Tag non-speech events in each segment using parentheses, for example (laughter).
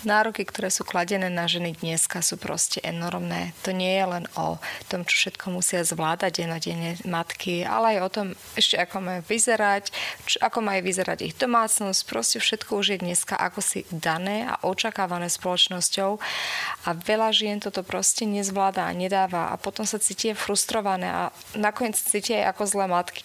Nároky, ktoré sú kladené na ženy dneska sú proste enormné. To nie je len o tom, čo všetko musia zvládať denodene matky, ale aj o tom ešte ako majú vyzerať, čo, ako majú vyzerať ich domácnosť. Proste všetko už je dneska ako si dané a očakávané spoločnosťou a veľa žien toto proste nezvláda a nedáva a potom sa cítia frustrované a nakoniec cítia aj ako zlé matky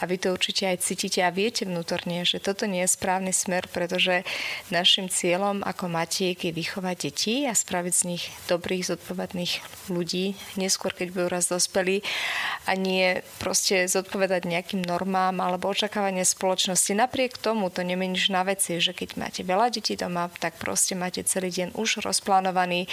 a vy to určite aj cítite a viete vnútorne, že toto nie je správny smer, pretože našim cieľom ako matiek je vychovať deti a spraviť z nich dobrých, zodpovedných ľudí, neskôr keď budú raz dospelí a nie proste zodpovedať nejakým normám alebo očakávanie spoločnosti. Napriek tomu to nemeníš na veci, že keď máte veľa detí doma, tak proste máte celý deň už rozplánovaný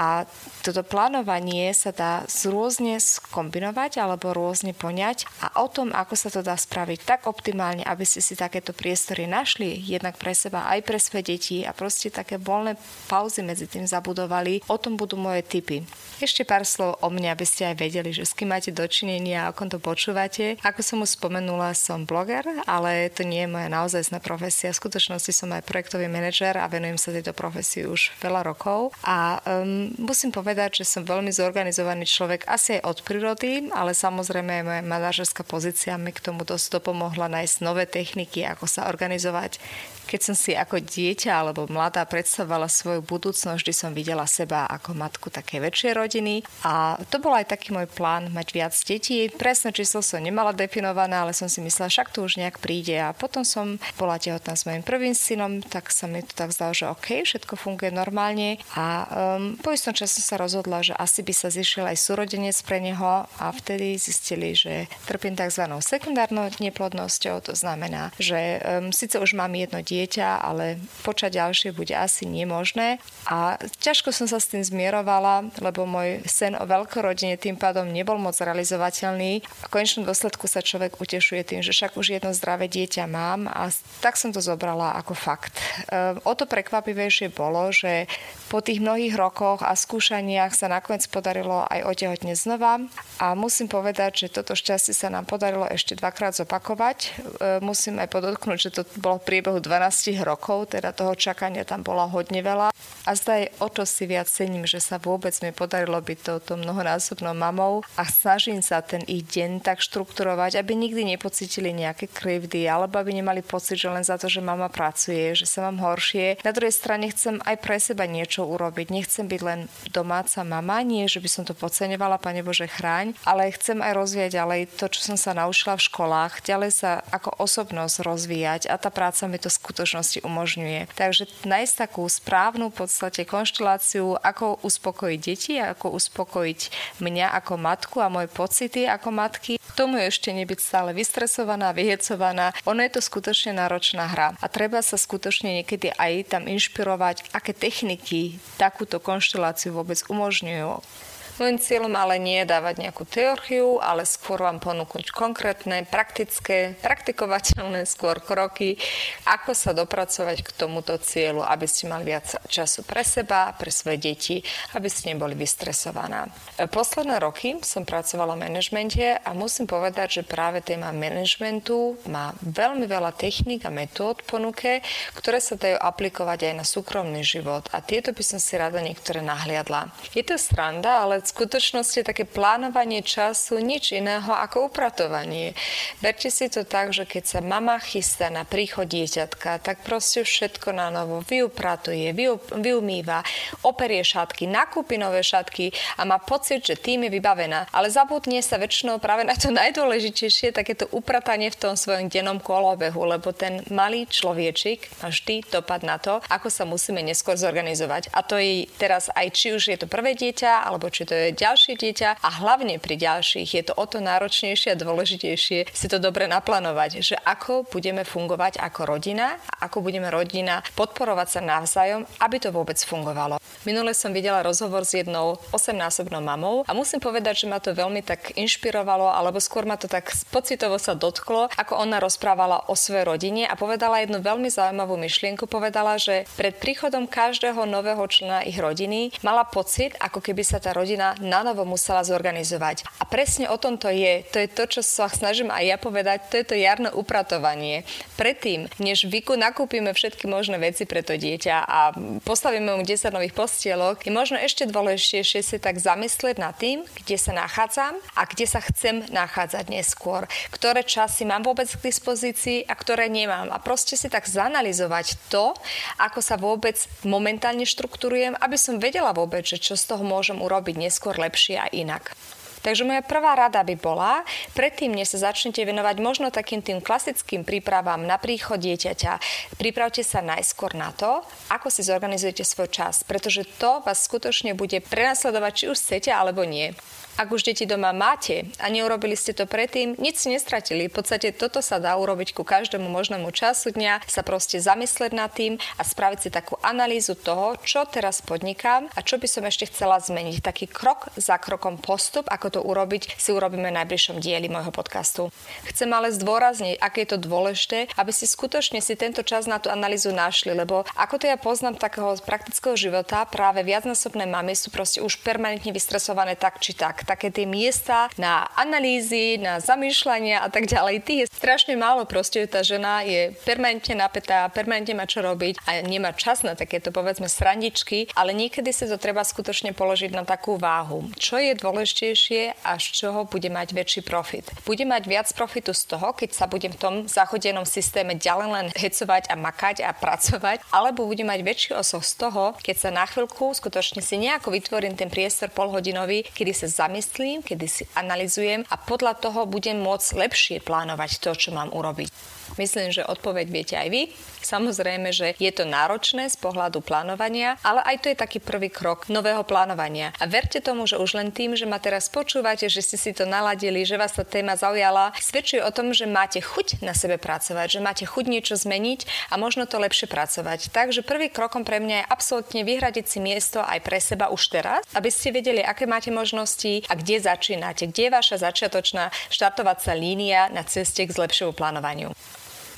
a toto plánovanie sa dá rôzne skombinovať alebo rôzne poňať a o tom, ako sa to dá spraviť tak optimálne, aby ste si takéto priestory našli, jednak pre seba aj pre svoje deti a proste také voľné pauzy medzi tým zabudovali. O tom budú moje tipy. Ešte pár slov o mne, aby ste aj vedeli, že s kým máte dočinenia a to počúvate. Ako som už spomenula, som bloger, ale to nie je moja naozajstná profesia. V skutočnosti som aj projektový manažer a venujem sa tejto profesii už veľa rokov. A um, musím povedať, že som veľmi zorganizovaný človek asi aj od prírody, ale samozrejme aj moja manažerská pozícia mi k tomu dosť dopomohla nájsť nové techniky, ako sa organizovať keď som si ako dieťa alebo mladá predstavovala svoju budúcnosť, vždy som videla seba ako matku také väčšej rodiny a to bol aj taký môj plán mať viac detí. Presné číslo som nemala definované, ale som si myslela, však to už nejak príde a potom som bola tehotná s mojim prvým synom, tak sa mi to tak zdalo, že OK, všetko funguje normálne a um, po istom čase sa rozhodla, že asi by sa zišiel aj súrodenec pre neho a vtedy zistili, že trpím tzv. Sekundárnou neplodnosťou, to znamená, že um, síce už mám jedno dieťa, ale počať ďalšie bude asi nemožné. A ťažko som sa s tým zmierovala, lebo môj sen o veľkorodine tým pádom nebol moc realizovateľný. V konečnom dôsledku sa človek utešuje tým, že však už jedno zdravé dieťa mám a tak som to zobrala ako fakt. Ehm, o to prekvapivejšie bolo, že po tých mnohých rokoch a skúšaniach sa nakoniec podarilo aj otehotne znova a musím povedať, že toto šťastie sa nám podarilo ešte dvakrát zopakovať. Ehm, musím aj podotknúť, že to bolo v priebehu 12 12 rokov, teda toho čakania tam bola hodne veľa. A zdaj o to si viac cením, že sa vôbec mi podarilo byť touto mnohonásobnou mamou a snažím sa ten ich deň tak štrukturovať, aby nikdy nepocítili nejaké krivdy alebo aby nemali pocit, že len za to, že mama pracuje, že sa mám horšie. Na druhej strane chcem aj pre seba niečo urobiť. Nechcem byť len domáca mama, nie, že by som to podceňovala, Pane Bože, chráň, ale chcem aj rozvíjať ďalej to, čo som sa naučila v školách, ďalej sa ako osobnosť rozvíjať a tá práca mi to skutočne skutočnosti umožňuje. Takže nájsť takú správnu v podstate konšteláciu, ako uspokojiť deti, ako uspokojiť mňa ako matku a moje pocity ako matky. K tomu ešte nebyť stále vystresovaná, vyhecovaná. Ono je to skutočne náročná hra a treba sa skutočne niekedy aj tam inšpirovať, aké techniky takúto konšteláciu vôbec umožňujú. Môjim cieľom ale nie je dávať nejakú teóriu, ale skôr vám ponúknuť konkrétne, praktické, praktikovateľné skôr kroky, ako sa dopracovať k tomuto cieľu, aby ste mali viac času pre seba, pre svoje deti, aby ste neboli vystresovaná. Posledné roky som pracovala v manažmente a musím povedať, že práve téma manažmentu má veľmi veľa techník a metód ponuke, ktoré sa dajú aplikovať aj na súkromný život a tieto by som si rada niektoré nahliadla. Je to sranda, ale skutočnosti je také plánovanie času nič iného ako upratovanie. Berte si to tak, že keď sa mama chystá na príchod dieťatka, tak proste všetko na novo vyupratuje, vyumýva, operie šatky, nakúpi nové šatky a má pocit, že tým je vybavená. Ale zabudne sa väčšinou práve na to najdôležitejšie, takéto upratanie v tom svojom dennom kolobehu, lebo ten malý človečik má vždy dopad na to, ako sa musíme neskôr zorganizovať. A to je teraz aj či už je to prvé dieťa, alebo či to je ďalšie dieťa a hlavne pri ďalších je to o to náročnejšie a dôležitejšie si to dobre naplánovať, že ako budeme fungovať ako rodina a ako budeme rodina podporovať sa navzájom, aby to vôbec fungovalo. Minule som videla rozhovor s jednou 8-násobnou mamou a musím povedať, že ma to veľmi tak inšpirovalo, alebo skôr ma to tak pocitovo sa dotklo, ako ona rozprávala o svojej rodine a povedala jednu veľmi zaujímavú myšlienku. Povedala, že pred príchodom každého nového člena ich rodiny mala pocit, ako keby sa tá rodina na novo musela zorganizovať. A presne o tom to je. To je to, čo sa snažím aj ja povedať, to je to jarné upratovanie. Predtým, než vyku nakúpime všetky možné veci pre to dieťa a postavíme mu 10 nových postielok, je možno ešte dôležitejšie si tak zamyslieť nad tým, kde sa nachádzam a kde sa chcem nachádzať neskôr. Ktoré časy mám vôbec k dispozícii a ktoré nemám. A proste si tak zanalizovať to, ako sa vôbec momentálne štruktúrujem, aby som vedela vôbec, že čo z toho môžem urobiť neskôr lepšie a inak. Takže moja prvá rada by bola, predtým, než sa začnete venovať možno takým tým klasickým prípravám na príchod dieťaťa, pripravte sa najskôr na to, ako si zorganizujete svoj čas, pretože to vás skutočne bude prenasledovať, či už chcete alebo nie. Ak už deti doma máte a neurobili ste to predtým, nič si nestratili. V podstate toto sa dá urobiť ku každému možnému času dňa, sa proste zamyslieť nad tým a spraviť si takú analýzu toho, čo teraz podnikám a čo by som ešte chcela zmeniť. Taký krok za krokom postup, ako to urobiť, si urobíme v najbližšom dieli môjho podcastu. Chcem ale zdôrazniť, aké je to dôležité, aby si skutočne si tento čas na tú analýzu našli, lebo ako to ja poznám takého praktického života, práve viacnásobné mamy sú proste už permanentne vystresované tak či tak také tie miesta na analýzy, na zamýšľania a tak ďalej. Tých je strašne málo, proste tá žena je permanentne napätá, permanentne má čo robiť a nemá čas na takéto povedzme srandičky, ale niekedy sa to treba skutočne položiť na takú váhu. Čo je dôležitejšie a z čoho bude mať väčší profit? Bude mať viac profitu z toho, keď sa budem v tom zachodenom systéme ďalej len hecovať a makať a pracovať, alebo bude mať väčší osoch z toho, keď sa na chvíľku skutočne si nejako vytvorím ten priestor polhodinový, kedy sa zamyslím zamyslím, kedy si analizujem a podľa toho budem môcť lepšie plánovať to, čo mám urobiť. Myslím, že odpoveď viete aj vy. Samozrejme, že je to náročné z pohľadu plánovania, ale aj to je taký prvý krok nového plánovania. A verte tomu, že už len tým, že ma teraz počúvate, že ste si to naladili, že vás tá téma zaujala, svedčuje o tom, že máte chuť na sebe pracovať, že máte chuť niečo zmeniť a možno to lepšie pracovať. Takže prvý krokom pre mňa je absolútne vyhradiť si miesto aj pre seba už teraz, aby ste vedeli, aké máte možnosti a kde začínate, kde je vaša začiatočná štartovacia línia na ceste k zlepšiemu plánovaniu.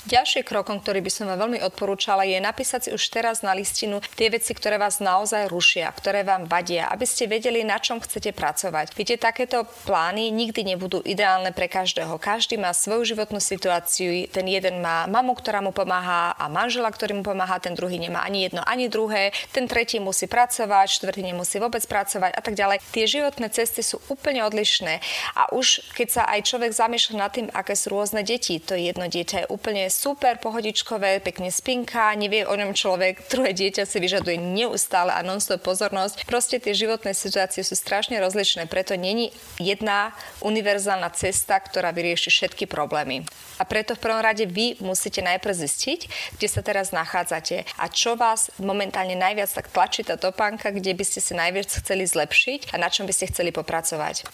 Ďalšie krokom, ktorý by som vám veľmi odporúčala, je napísať si už teraz na listinu tie veci, ktoré vás naozaj rušia, ktoré vám vadia, aby ste vedeli, na čom chcete pracovať. Viete, takéto plány nikdy nebudú ideálne pre každého. Každý má svoju životnú situáciu. Ten jeden má mamu, ktorá mu pomáha a manžela, ktorý mu pomáha, ten druhý nemá ani jedno, ani druhé. Ten tretí musí pracovať, štvrtý nemusí vôbec pracovať a tak ďalej. Tie životné cesty sú úplne odlišné. A už keď sa aj človek zamýšľa nad tým, aké sú rôzne deti, to jedno dieťa je úplne super pohodičkové, pekne spinka, nevie o ňom človek, druhé dieťa si vyžaduje neustále a non-stop pozornosť. Proste tie životné situácie sú strašne rozličné, preto není jedna univerzálna cesta, ktorá vyrieši všetky problémy. A preto v prvom rade vy musíte najprv zistiť, kde sa teraz nachádzate a čo vás momentálne najviac tak tlačí tá topánka, kde by ste si najviac chceli zlepšiť a na čom by ste chceli popracovať.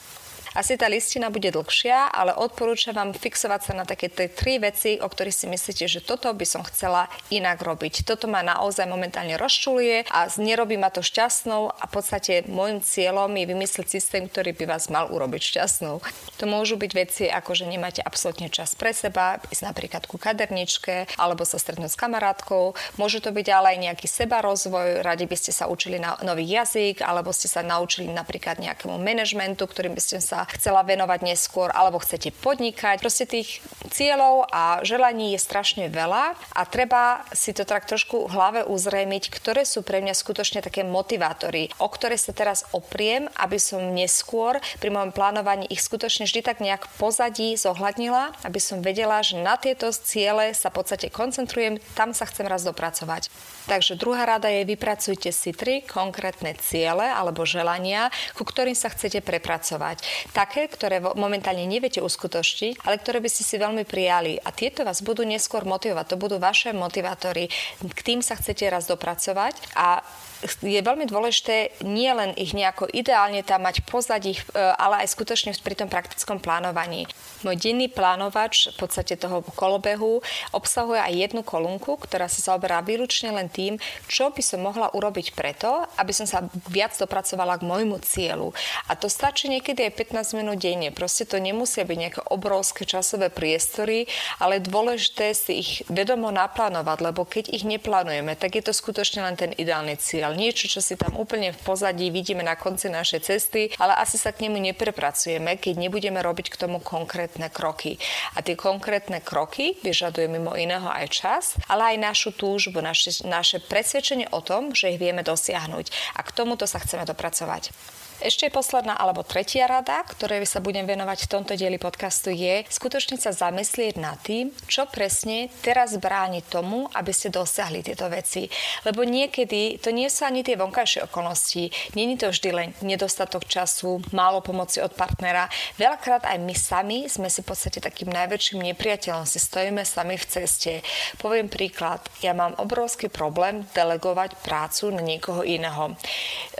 Asi tá listina bude dlhšia, ale odporúčam vám fixovať sa na také tie tri veci, o ktorých si myslíte, že toto by som chcela inak robiť. Toto ma naozaj momentálne rozčuluje a nerobí ma to šťastnou a v podstate môjim cieľom je vymyslieť systém, ktorý by vás mal urobiť šťastnou. To môžu byť veci, ako že nemáte absolútne čas pre seba, ísť napríklad ku kaderničke alebo sa stretnúť s kamarátkou. Môže to byť ale aj nejaký seba rozvoj, radi by ste sa učili na nový jazyk alebo ste sa naučili napríklad nejakému manažmentu, ktorým by ste sa sa chcela venovať neskôr, alebo chcete podnikať. Proste tých cieľov a želaní je strašne veľa a treba si to tak trošku v hlave uzrejmiť, ktoré sú pre mňa skutočne také motivátory, o ktoré sa teraz opriem, aby som neskôr pri mojom plánovaní ich skutočne vždy tak nejak pozadí zohľadnila, aby som vedela, že na tieto ciele sa v podstate koncentrujem, tam sa chcem raz dopracovať. Takže druhá rada je vypracujte si tri konkrétne ciele alebo želania, ku ktorým sa chcete prepracovať. Také, ktoré momentálne neviete uskutočniť, ale ktoré by ste si veľmi prijali. A tieto vás budú neskôr motivovať. To budú vaše motivátory. K tým sa chcete raz dopracovať a je veľmi dôležité nie len ich nejako ideálne tam mať pozadí, e, ale aj skutočne pri tom praktickom plánovaní. Môj denný plánovač v podstate toho kolobehu obsahuje aj jednu kolúnku, ktorá sa zaoberá výlučne len tým, čo by som mohla urobiť preto, aby som sa viac dopracovala k môjmu cieľu. A to stačí niekedy aj 15 minút denne. Proste to nemusia byť nejaké obrovské časové priestory, ale dôležité si ich vedomo naplánovať, lebo keď ich neplánujeme, tak je to skutočne len ten ideálny cieľ zatiaľ niečo, čo si tam úplne v pozadí vidíme na konci našej cesty, ale asi sa k nemu neprepracujeme, keď nebudeme robiť k tomu konkrétne kroky. A tie konkrétne kroky vyžadujú mimo iného aj čas, ale aj našu túžbu, naše, naše presvedčenie o tom, že ich vieme dosiahnuť. A k tomuto sa chceme dopracovať. Ešte posledná alebo tretia rada, ktorej sa budem venovať v tomto dieli podcastu je skutočne sa zamyslieť nad tým, čo presne teraz bráni tomu, aby ste dosiahli tieto veci. Lebo niekedy to nie sú ani tie vonkajšie okolnosti, není to vždy len nedostatok času, málo pomoci od partnera. Veľakrát aj my sami sme si v podstate takým najväčším nepriateľom, si stojíme sami v ceste. Poviem príklad, ja mám obrovský problém delegovať prácu na niekoho iného.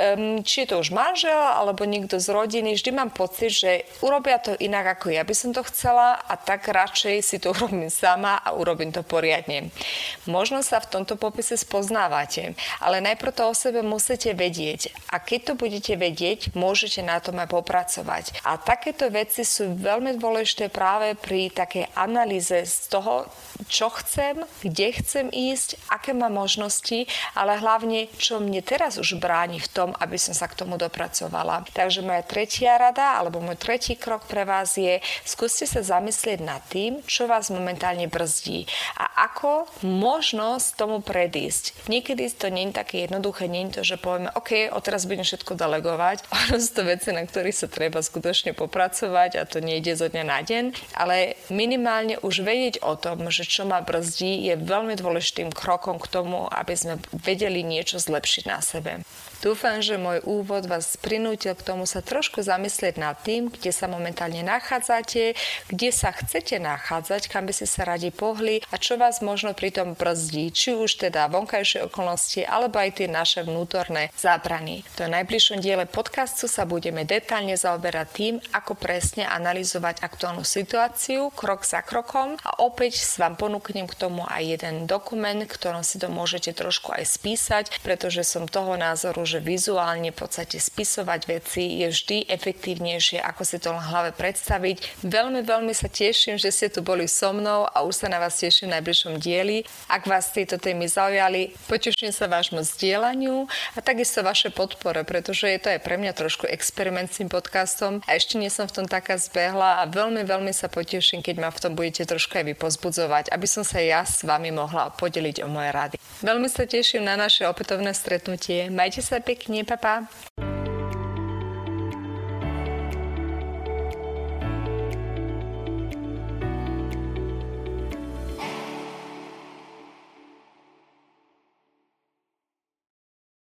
Um, či je to už manžel, alebo niekto z rodiny, vždy mám pocit, že urobia to inak ako ja by som to chcela a tak radšej si to (laughs) urobím sama a urobím to poriadne. Možno sa v tomto popise spoznávate, ale najprv to o sebe musíte vedieť a keď to budete vedieť, môžete na tom aj popracovať. A takéto veci sú veľmi dôležité práve pri takej analýze z toho, čo chcem, kde chcem ísť, aké mám možnosti, ale hlavne, čo mne teraz už bráni v tom, aby som sa k tomu dopracovala venovala. Takže moja tretia rada, alebo môj tretí krok pre vás je, skúste sa zamyslieť nad tým, čo vás momentálne brzdí a ako možno z tomu predísť. Niekedy to nie je také jednoduché, nie je to, že povieme, OK, odteraz budem všetko delegovať. (laughs) Ono sú to veci, na ktorých sa treba skutočne popracovať a to nejde zo dňa na deň, ale minimálne už vedieť o tom, že čo ma brzdí, je veľmi dôležitým krokom k tomu, aby sme vedeli niečo zlepšiť na sebe. Dúfam, že môj úvod vás prinútil k tomu sa trošku zamyslieť nad tým, kde sa momentálne nachádzate, kde sa chcete nachádzať, kam by ste sa radi pohli a čo vás možno pri tom brzdí, či už teda vonkajšie okolnosti, alebo aj tie naše vnútorné zábrany. V najbližšom diele podcastu sa budeme detálne zaoberať tým, ako presne analyzovať aktuálnu situáciu krok za krokom a opäť s vám ponúknem k tomu aj jeden dokument, ktorom si to môžete trošku aj spísať, pretože som toho názoru, že vizuálne v podstate spisovať veci je vždy efektívnejšie, ako si to len hlave predstaviť. Veľmi, veľmi sa teším, že ste tu boli so mnou a už sa na vás teším v najbližšom dieli. Ak vás tieto témy zaujali, poteším sa vášmu zdieľaniu a takisto vaše podpore, pretože je to aj pre mňa trošku experiment s tým podcastom a ešte nie som v tom taká zbehla a veľmi, veľmi sa poteším, keď ma v tom budete trošku aj vypozbudzovať, aby som sa ja s vami mohla podeliť o moje rady. Veľmi sa teším na naše opätovné stretnutie. Majte sa pekne, papa.